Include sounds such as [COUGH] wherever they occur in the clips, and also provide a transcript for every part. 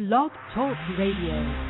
Blog Talk Radio.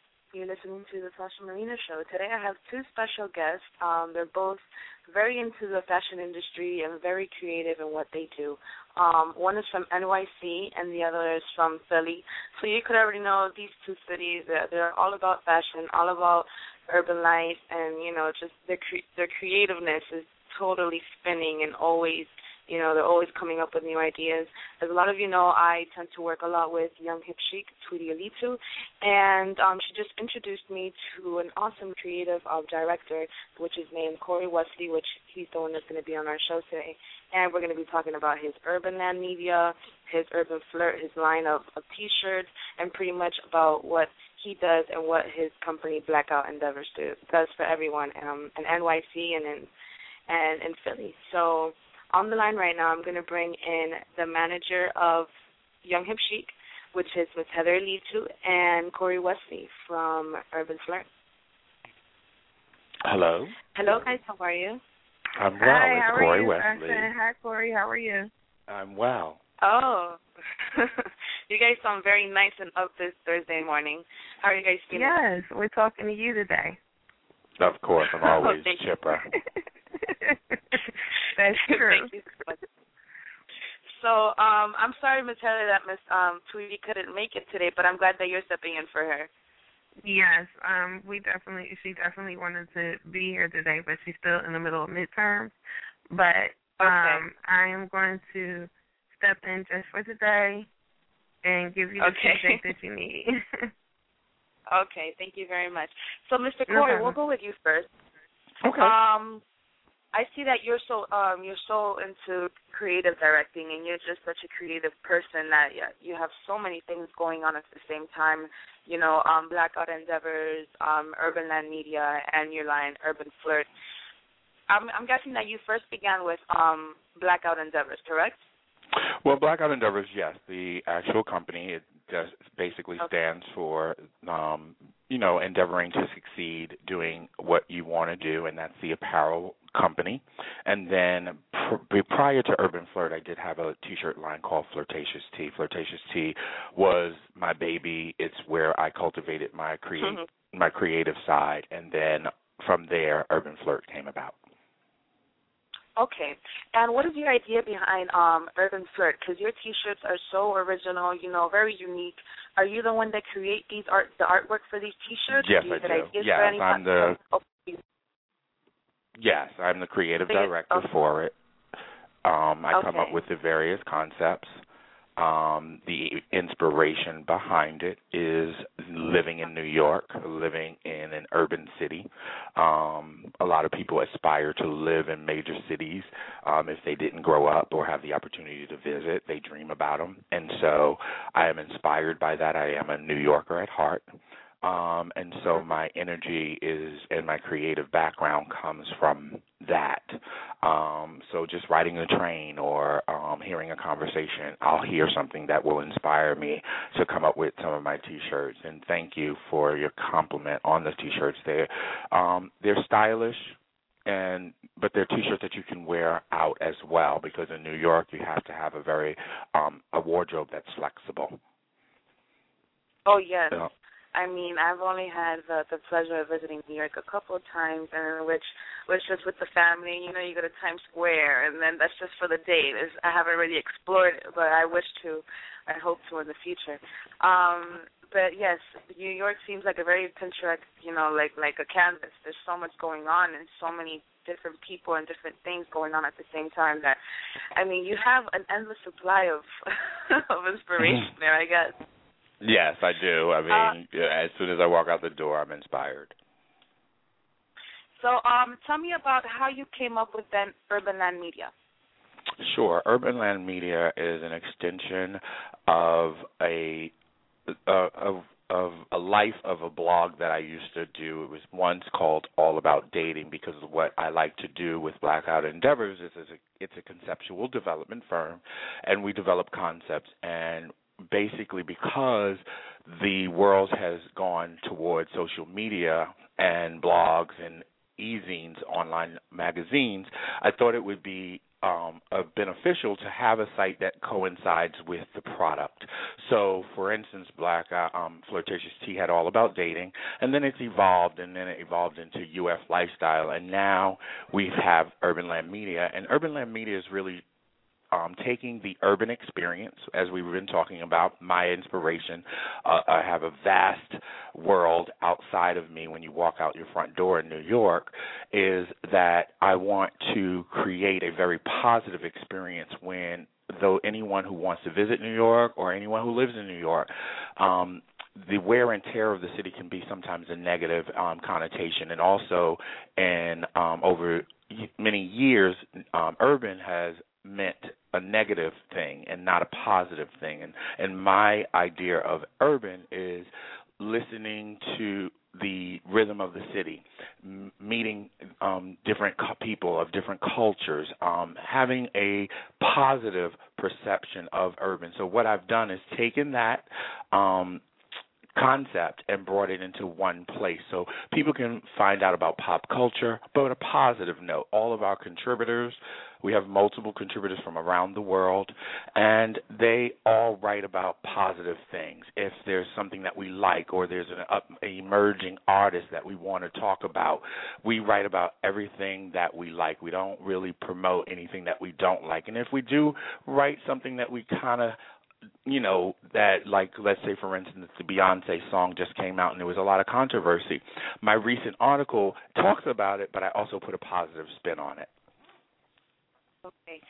you're listening to the Sasha Marina Show. Today I have two special guests. Um, they're both very into the fashion industry and very creative in what they do. Um, one is from NYC and the other is from Philly. So you could already know these two cities. They're, they're all about fashion, all about urban life, and you know, just their cre- their creativeness is totally spinning and always you know, they're always coming up with new ideas. As a lot of you know, I tend to work a lot with Young Hip Chic, Tweety Elitou, and um, she just introduced me to an awesome creative uh, director, which is named Corey Wesley, which he's the one that's going to be on our show today. And we're going to be talking about his Urban Land Media, his Urban Flirt, his line of, of T-shirts, and pretty much about what he does and what his company Blackout Endeavors do, does for everyone um, in NYC and in and in Philly. So on the line right now, I'm going to bring in the manager of Young Hip Chic, which is Miss Heather Elitou and Corey Wesley from Urban Flirt. Hello. Hello, guys. How are you? I'm well. Hi, it's how Corey are you, Wesley. Hi, Corey. How are you? I'm well. Oh, [LAUGHS] you guys sound very nice and up this Thursday morning. How are you guys feeling? Yes, we're talking to you today. Of course, I'm [LAUGHS] always chipper. [LAUGHS] That's true. Thank you so much. So, um, I'm sorry, Miss Heather, that Miss um, Tweety couldn't make it today, but I'm glad that you're stepping in for her. Yes, um, we definitely she definitely wanted to be here today, but she's still in the middle of midterms. But um I am going to step in just for today and give you the Okay. feedback that you need. [LAUGHS] Okay, thank you very much. So, Mr. No Corey, we'll go with you first. Okay. Um, I see that you're so um you're so into creative directing and you're just such a creative person that you have so many things going on at the same time. You know, um Blackout Endeavors, um Urban Land Media and your line Urban Flirt. I'm I'm guessing that you first began with um Blackout Endeavors, correct? Well, Blackout Endeavors, yes, the actual company it just basically okay. stands for um you know, endeavoring to succeed doing what you want to do, and that's the apparel company. And then pr- prior to Urban Flirt, I did have a T-shirt line called Flirtatious Tea. Flirtatious Tea was my baby. It's where I cultivated my create mm-hmm. my creative side, and then from there, Urban Flirt came about. Okay. And what is your idea behind um Urban Flirt? Because your T-shirts are so original, you know, very unique. Are you the one that create these art the artwork for these T-shirts? Yes, do I do. Yes, I'm the. Yes, I'm the creative director okay. for it. Um, I okay. come up with the various concepts. Um, the inspiration behind it is living in New York, living in an urban city. Um, a lot of people aspire to live in major cities. Um, if they didn't grow up or have the opportunity to visit, they dream about them. And so I am inspired by that. I am a New Yorker at heart. Um, and so my energy is and my creative background comes from that. Um, so just riding a train or um, hearing a conversation, I'll hear something that will inspire me to come up with some of my T-shirts. And thank you for your compliment on the T-shirts. They're um, they're stylish, and but they're T-shirts that you can wear out as well because in New York you have to have a very um, a wardrobe that's flexible. Oh yes. You know, I mean, I've only had the, the pleasure of visiting New York a couple of times, and which was just with the family. You know, you go to Times Square, and then that's just for the day. There's, I haven't really explored it, but I wish to. I hope to in the future. Um, but yes, New York seems like a very picturesque, you know, like like a canvas. There's so much going on, and so many different people and different things going on at the same time. That, I mean, you have an endless supply of [LAUGHS] of inspiration there, I guess. Yes, I do. I uh, mean, uh, as soon as I walk out the door, I'm inspired. So, um, tell me about how you came up with then Urban Land Media. Sure. Urban Land Media is an extension of a uh, of of a life of a blog that I used to do. It was once called All About Dating because of what I like to do with Blackout Endeavors is, is a, it's a conceptual development firm, and we develop concepts. And basically because the world has gone towards social media and blogs and e-zines, online magazines, I thought it would be um, beneficial to have a site that coincides with the product. So, for instance, Black uh, um, Flirtatious Tea had all about dating, and then it's evolved, and then it evolved into UF Lifestyle, and now we have Urban Land Media, and Urban Land Media is really um, taking the urban experience, as we've been talking about, my inspiration. Uh, I have a vast world outside of me when you walk out your front door in New York, is that I want to create a very positive experience when though anyone who wants to visit New York or anyone who lives in New York, um, the wear and tear of the city can be sometimes a negative um, connotation, and also, and um, over many years, um, urban has meant a negative thing and not a positive thing. And and my idea of urban is listening to the rhythm of the city, m- meeting um, different co- people of different cultures, um, having a positive perception of urban. So what I've done is taken that um, concept and brought it into one place so people can find out about pop culture, but on a positive note. All of our contributors, we have multiple contributors from around the world, and they all write about positive things. If there's something that we like or there's an, up, emerging artist that we want to talk about, we write about everything that we like. We don't really promote anything that we don't like. And if we do write something that we kind of you know that like let's say for instance the Beyonce song just came out and there was a lot of controversy. My recent article talks about it, but I also put a positive spin on it. Okay.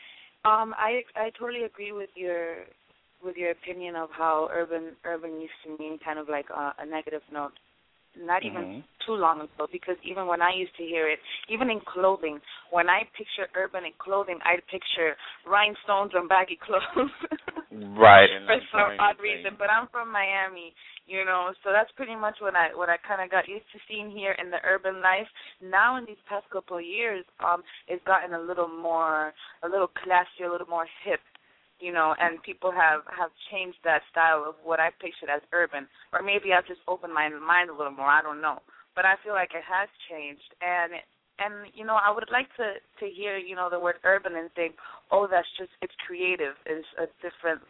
Um I I totally agree with your with your opinion of how urban urban used to mean kind of like a, a negative note not even mm-hmm. too long ago because even when I used to hear it, even in clothing, when I picture urban in clothing, I picture rhinestones and baggy clothes. [LAUGHS] right. For some odd reason, but I'm from Miami, you know, so that's pretty much what I what I kind of got used to seeing here in the urban life. Now in these past couple of years, um, it's gotten a little more, a little classier, a little more hip you know, and people have have changed that style of what I pictured as urban, or maybe I've just opened my mind a little more. I don't know, but I feel like it has changed, and and you know, I would like to to hear you know the word urban and think, oh, that's just it's creative, it's a different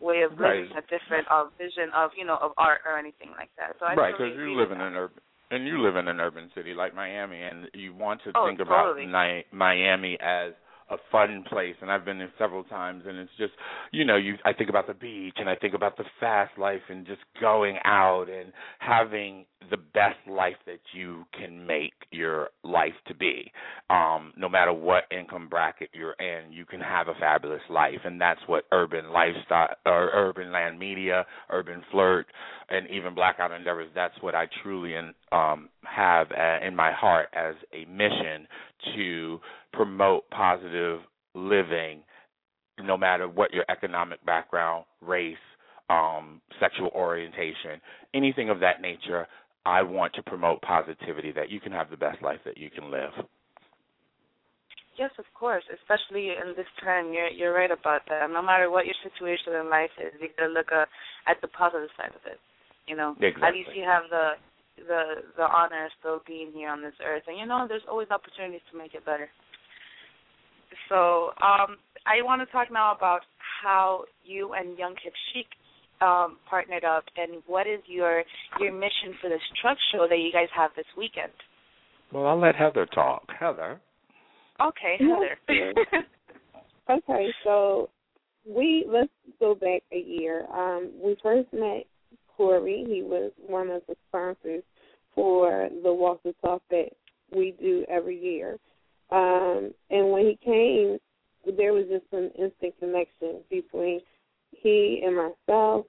way of living, right. a different uh, vision of you know of art or anything like that. So I right, because you live in an urban. And you live in an urban city like Miami, and you want to oh, think totally. about Miami as a fun place and I've been there several times and it's just you know you I think about the beach and I think about the fast life and just going out and having the best life that you can make your life to be. Um no matter what income bracket you're in you can have a fabulous life and that's what urban lifestyle or urban land media urban flirt and even blackout endeavors that's what I truly um have uh, in my heart as a mission to promote positive living no matter what your economic background, race, um, sexual orientation, anything of that nature. I want to promote positivity that you can have the best life that you can live. Yes, of course, especially in this time. You're you're right about that. No matter what your situation in life is, you gotta look uh, at the positive side of it. You know, exactly. at least you have the the the honor of still being here on this earth, and you know, there's always opportunities to make it better. So um, I want to talk now about how you and Young Hip Chic um, partnered up, and what is your your mission for this trunk show that you guys have this weekend? Well, I'll let Heather talk. Heather. Okay, Heather. [LAUGHS] okay, so we let's go back a year. Um, we first met Corey. He was one of the sponsors for the Walk the Talk that we do every year. Um, and when he came, there was just an instant connection between he and myself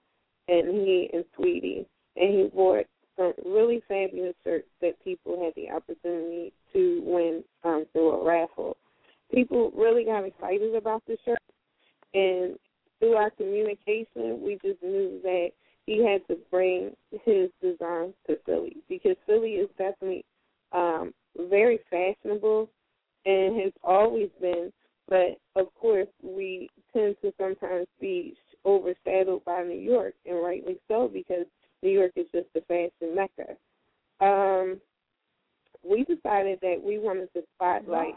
and he and Tweety. And he bought some really fabulous shirts that people had the opportunity to win um, through a raffle. People really got excited about the shirt. And through our communication, we just knew that he had to bring his design to Philly because Philly is definitely um, very fashionable and has always been. But of course, we tend to sometimes be overshadowed by New York, and rightly so, because New York is just a fashion mecca. Um, we decided that we wanted to spotlight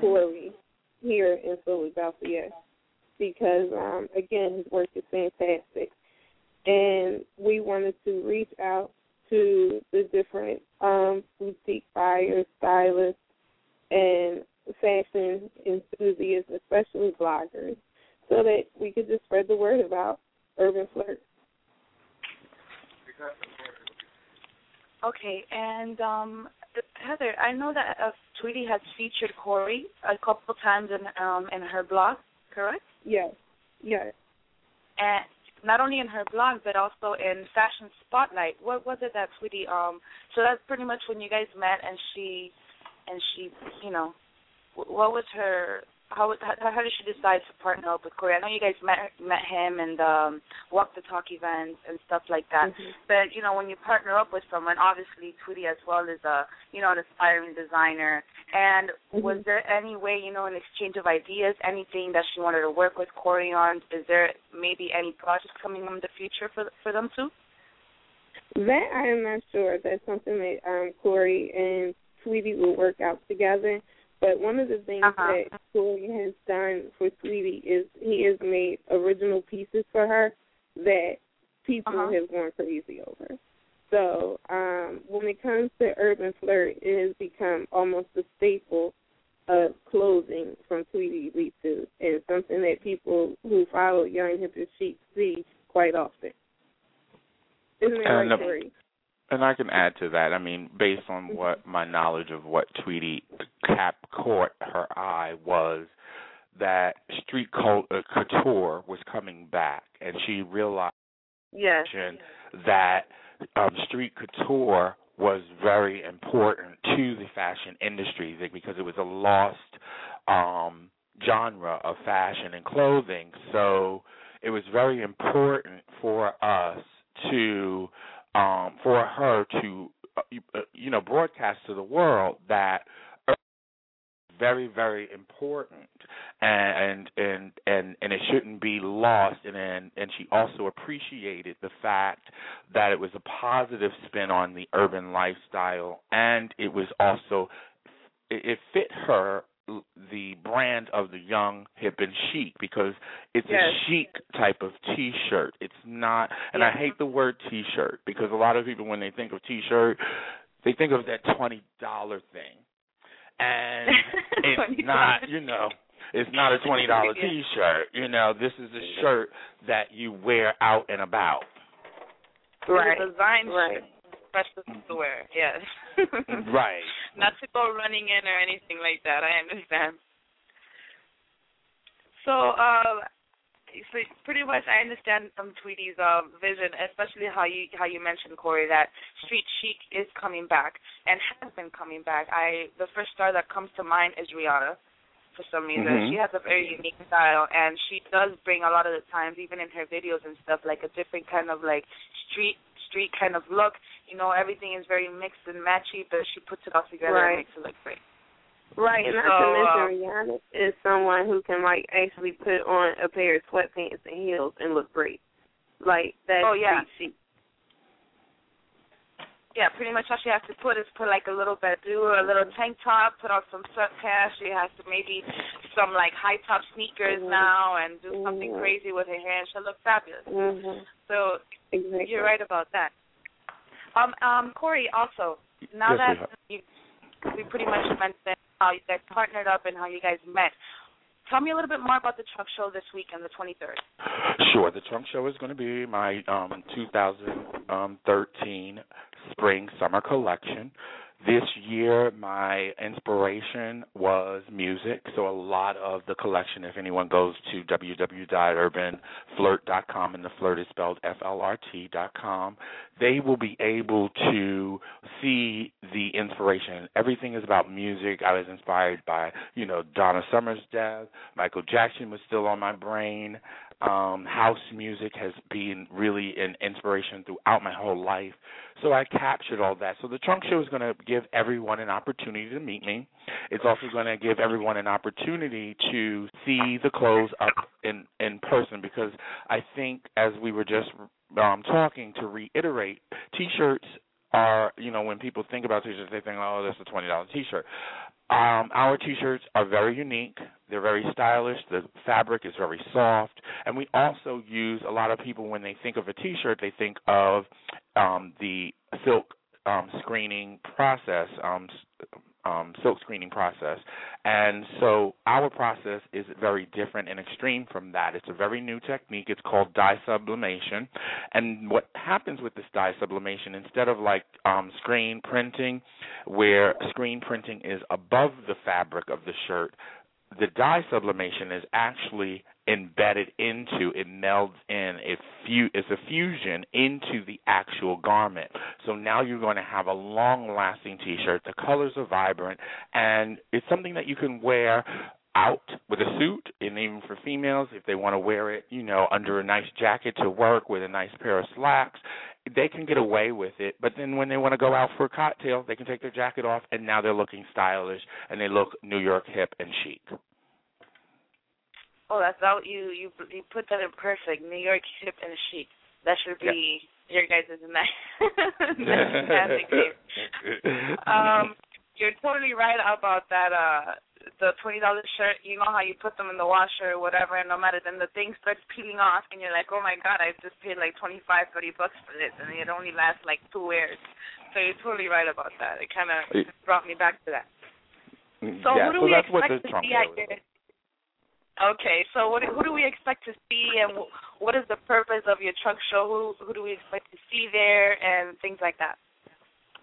Corey here in Philadelphia because, um, again, his work is fantastic. And we wanted to reach out to the different um, boutique buyers, stylists, and fashion enthusiasts, especially bloggers, so that we could just spread the word about Urban Flirt. Okay, and um, Heather, I know that uh, Tweety has featured Corey a couple times in um, in her blog, correct? Yes. Yes. And not only in her blog but also in Fashion Spotlight. What was it that Tweety? Um, so that's pretty much when you guys met, and she and she, you know, what was her? How how, how did she decide to partner up with Corey? I know you guys met met him and um, walk the talk events and stuff like that. Mm-hmm. But you know, when you partner up with someone, obviously Tweety as well is a you know an aspiring designer. And mm-hmm. was there any way you know an exchange of ideas, anything that she wanted to work with Corey on? Is there maybe any projects coming in the future for for them too? That I am not sure. That's something that um, Corey and Tweety will work out together. But one of the things uh-huh. that Corey has done for Tweety is he has made original pieces for her that people uh-huh. have gone crazy over. So um, when it comes to urban flirt, it has become almost a staple of clothing from Tweety Elitou and something that people who follow Young Hip and Chic see quite often. Isn't that and right, Corey? And I can add to that. I mean, based on what my knowledge of what Tweety cap caught her eye was that street cult, uh, couture was coming back, and she realized yes. that um, street couture was very important to the fashion industry because it was a lost um, genre of fashion and clothing. So it was very important for us to, um, for her to, uh, you know, broadcast to the world that very very important and and and and it shouldn't be lost. And and and she also appreciated the fact that it was a positive spin on the urban lifestyle and it was also it fit her the brand of the young hip and chic because it's yes. a chic type of t-shirt it's not and i hate the word t-shirt because a lot of people when they think of t-shirt they think of that twenty dollar thing and [LAUGHS] it's not, you know, it's not a twenty dollar T-shirt. You know, this is a shirt that you wear out and about. Right. It's a design right. Special to wear. Yes. [LAUGHS] right. Not to go running in or anything like that. I understand. So, uh, so pretty much I understand from Tweety's uh, vision, especially how you how you mentioned Corey that street chic is coming back and has been coming back. I the first star that comes to mind is Rihanna. For some reason, mm-hmm. she has a very unique style, and she does bring a lot of the times, even in her videos and stuff, like a different kind of like street street kind of look. You know, everything is very mixed and matchy, but she puts it all together right. and makes it look great. Right, and so, not to mention uh, Rihanna is someone who can like actually put on a pair of sweatpants and heels and look great. Like that's oh, yeah. chic. Yeah, pretty much all she has to put is put like a little bit, do a little tank top, put on some sweatpants. She has to maybe some like high top sneakers mm-hmm. now and do mm-hmm. something crazy with her hair, and she'll look fabulous. Mm-hmm. So exactly. you're right about that. Um, um, Corey, also now yes, that you, we pretty much mentioned how you guys partnered up and how you guys met. Tell me a little bit more about the Trunk Show this weekend, the 23rd. Sure. The Trunk Show is going to be my um, 2013 spring summer collection. This year, my inspiration was music. So, a lot of the collection, if anyone goes to www.urbanflirt.com, and the flirt is spelled F L R T.com, they will be able to see the inspiration. Everything is about music. I was inspired by, you know, Donna Summer's death. Michael Jackson was still on my brain. Um, house music has been really an inspiration throughout my whole life. So I captured all that. So the Trunk Show is going to give everyone an opportunity to meet me. It's also going to give everyone an opportunity to see the clothes up in in person because I think as we were just um, talking to reiterate, t-shirts are you know when people think about t-shirts they think oh that's a twenty dollar t-shirt. Um, our t-shirts are very unique. They're very stylish. The fabric is very soft, and we also use a lot of people when they think of a t-shirt, they think of um, the silk um, screening process, um, um, silk screening process. And so our process is very different and extreme from that. It's a very new technique. It's called dye sublimation. And what happens with this dye sublimation, instead of like um, screen printing, where screen printing is above the fabric of the shirt, the dye sublimation is actually embedded into it melds in it's a fusion into the actual garment. So now you're going to have a long lasting t-shirt. The colors are vibrant and it's something that you can wear out with a suit and even for females if they want to wear it you know under a nice jacket to work with a nice pair of slacks they can get away with it. But then when they want to go out for a cocktail they can take their jacket off and now they're looking stylish and they look new york hip and chic Oh, that's out. You you you put that in perfect. New York hip and chic. That should be your guys' [LAUGHS] nice, fantastic [LAUGHS] name. um, you're totally right about that. Uh, the twenty dollar shirt. You know how you put them in the washer or whatever, and no matter then the thing starts peeling off, and you're like, oh my god, I just paid like twenty five, thirty bucks for this, and it only lasts like two wears. So you're totally right about that. It kind of brought me back to that. So yeah, who do so we that's expect what to see out? Okay, so what who do we expect to see, and what is the purpose of your Trunk Show? Who who do we expect to see there, and things like that?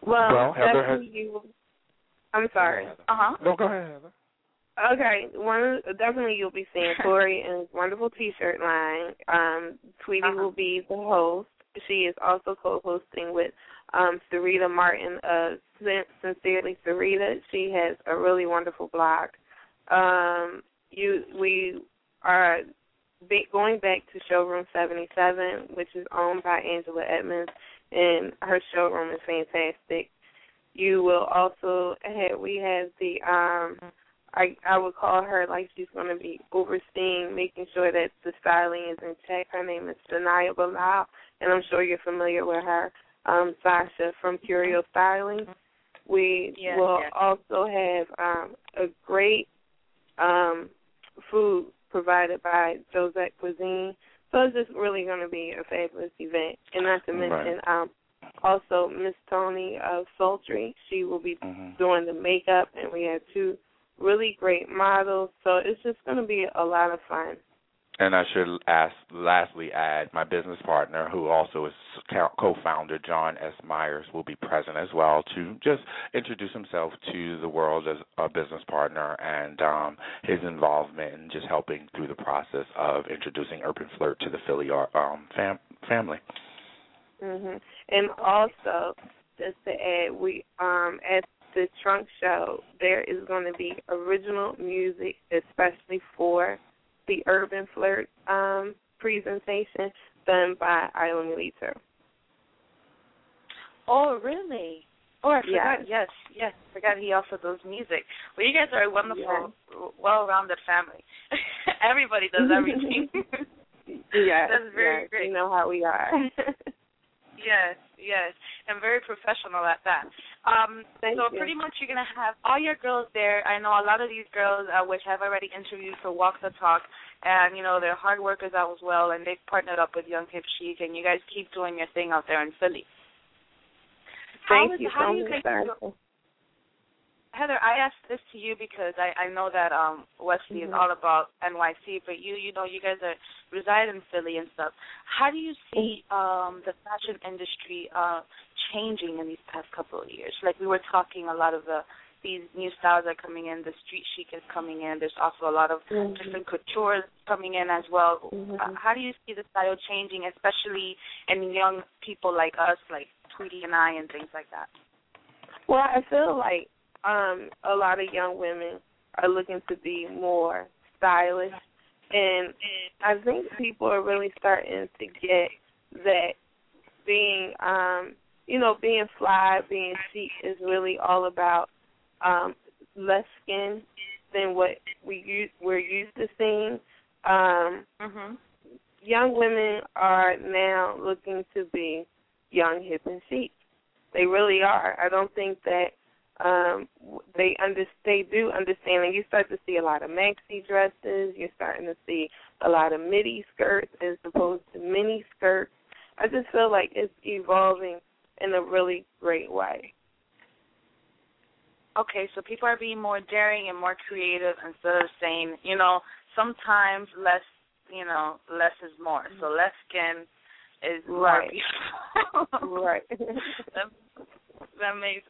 Well, well Heather definitely has... you. I'm sorry. Uh huh. No, go ahead, Heather. Okay, one definitely you'll be seeing [LAUGHS] Corey and his wonderful T-shirt line. Um, Tweety uh-huh. will be the host, she is also co-hosting with um Sarita Martin of Sincerely Sarita. She has a really wonderful blog. Um, you we are going back to Showroom 77, which is owned by Angela Edmonds, and her showroom is fantastic. You will also have we have the um I I would call her like she's going to be overseeing, making sure that the styling is in check. Her name is Sanaya Bilal, and I'm sure you're familiar with her, um, Sasha from Curio Styling. We yes, will yes. also have um, a great um, food provided by Josette Cuisine. So it's just really going to be a fabulous event, and not to mention Right. um, also Miss Tony of Sultry. She will be Mhm. doing the makeup, and we have two really great models. So it's just going to be a lot of fun. And I should ask, lastly add my business partner, who also is co-founder John S. Myers, will be present as well to just introduce himself to the world as a business partner and um, his involvement in just helping through the process of introducing Urban Flirt to the Philly um, fam- family. hmm And also, just to add, we um at the trunk show there is going to be original music, especially for the Urban Flirt um presentation done by Isla Milito. Oh, really? Oh, I forgot. Yes. Yes, yes. Forgot he also does music. Well, you guys are a wonderful, well-rounded family. [LAUGHS] Everybody does [LAUGHS] everything. [LAUGHS] yes, That's very yes, great. You know how we are. yes, yes, and very professional at that. Um, Thank so you. pretty much you're gonna have all your girls there. I know a lot of these girls, uh, which I've already interviewed for Walk the Talk, and you know they're hard workers out as well, and they've partnered up with Young Hip Chic, and you guys keep doing your thing out there in Philly. How Thank is- you how so much. guys go- Darcy. Heather, I asked this to you because I I know that um Wesley is Mhm. all about NYC, but you you know you guys are reside in Philly and stuff. How do you see um the fashion industry uh changing in these past couple of years? Like we were talking, a lot of the these new styles are coming in. The street chic is coming in. There's also a lot of Mhm. different couture coming in as well. Mhm. Uh, how do you see the style changing, especially in young people like us, like Tweety and I, and things like that? Well, I feel like um a lot of young women are looking to be more stylish and I think people are really starting to get that being um you know, being fly, being chic is really all about um less skin than what we use we're used to seeing. Um Mhm. young women are now looking to be young, hip, and chic. They really are. I don't think that um they under they do understand and you start to see a lot of maxi dresses, you're starting to see a lot of midi skirts as opposed to mini skirts. I just feel like it's evolving in a really great way. Okay, so people are being more daring and more creative instead of saying, you know, sometimes less, you know, less is more. So less skin is Right. [LAUGHS] Right. that, that makes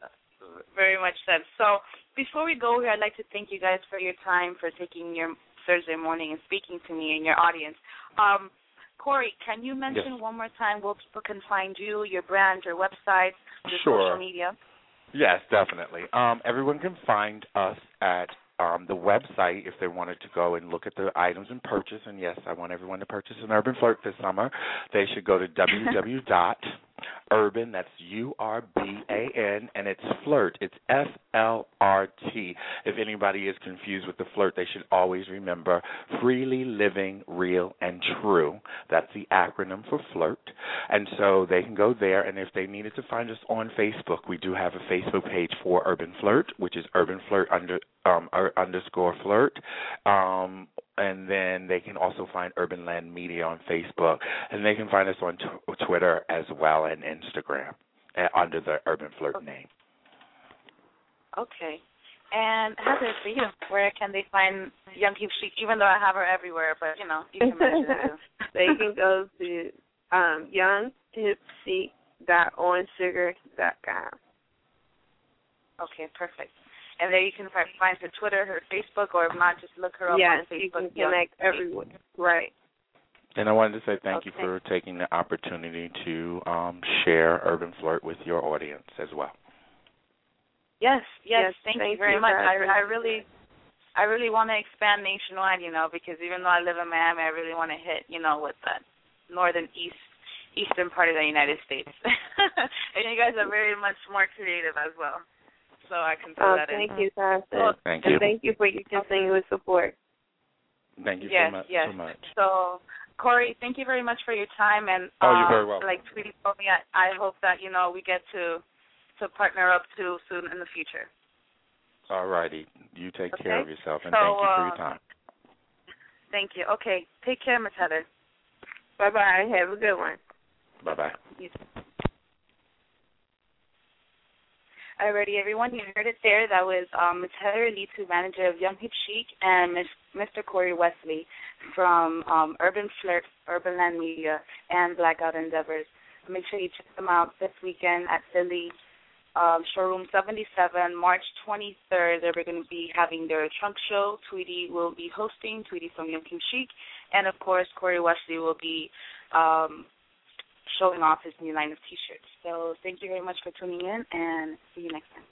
very much sense. So before we go here, I'd like to thank you guys for your time, for taking your Thursday morning and speaking to me and your audience. Um, Corey, can you mention Yes. one more time where people can find you, your brand, your website, your Sure. social media? Yes, definitely. Um, everyone can find us at um, the website if they wanted to go and look at the items and purchase. And yes, I want everyone to purchase an Urban Flirt this summer. They should go to [LAUGHS] www.urban. That's U R B A N, and it's Flirt. It's F L R T. If anybody is confused with the flirt, they should always remember freely living, real, and true. That's the acronym for flirt. And so they can go there, and if they needed to find us on Facebook, we do have a Facebook page for Urban Flirt, which is Urban Flirt under um, underscore flirt. Um, and then they can also find Urban Land Media on Facebook, and they can find us on t- Twitter as well and Instagram uh, under the Urban Flirt name. Okay. And Heather, for you, where can they find Young Hip Chic? Even though I have her everywhere, but you know, you can mention it too. [LAUGHS] they can go to um younghipchic.onsugar.com. Okay, perfect. And there you can fi- find her Twitter, her Facebook, or if not, just look her up Yes, on you Facebook. can connect everywhere. Right. And I wanted to say thank okay. you for taking the opportunity to um, share Urban Flirt with your audience as well. Yes, yes, yes thank, thank, you very you much. I, I really, I really want to expand nationwide, you know, because even though I live in Miami, I really want to hit, you know, with the northern east, eastern part of the United States. [LAUGHS] and you guys are very much more creative as well. So I can throw oh, that thank in. You, Well, thank you. And thank you for your continuous support. Thank you yes, so much. Yes. So much. So Corey, thank you very much for your time and oh, you're very welcome. like Tweety told me I, I hope that, you know, we get to to partner up too soon in the future. All righty. You take okay. care of yourself and so, thank you for your uh, time. Thank you. Okay. Take care, Miss Heather. Bye bye. Have a good one. Bye bye. Alrighty, everyone, you heard it there. That was um, Ms. Heather Elitou, manager of Young Hip Chic, and Ms. Mr. Corey Wesley from um, Urban Flirt, Urban Land Media, and Blackout Endeavors. Make sure you check them out this weekend at Philly um, Showroom 77, March 23rd. They're going to be having their trunk show. Tweety will be hosting, Tweety from Young Hip Chic, and of course, Corey Wesley will be um, showing off his new line of T-shirts. So thank you very much for tuning in, and see you next time.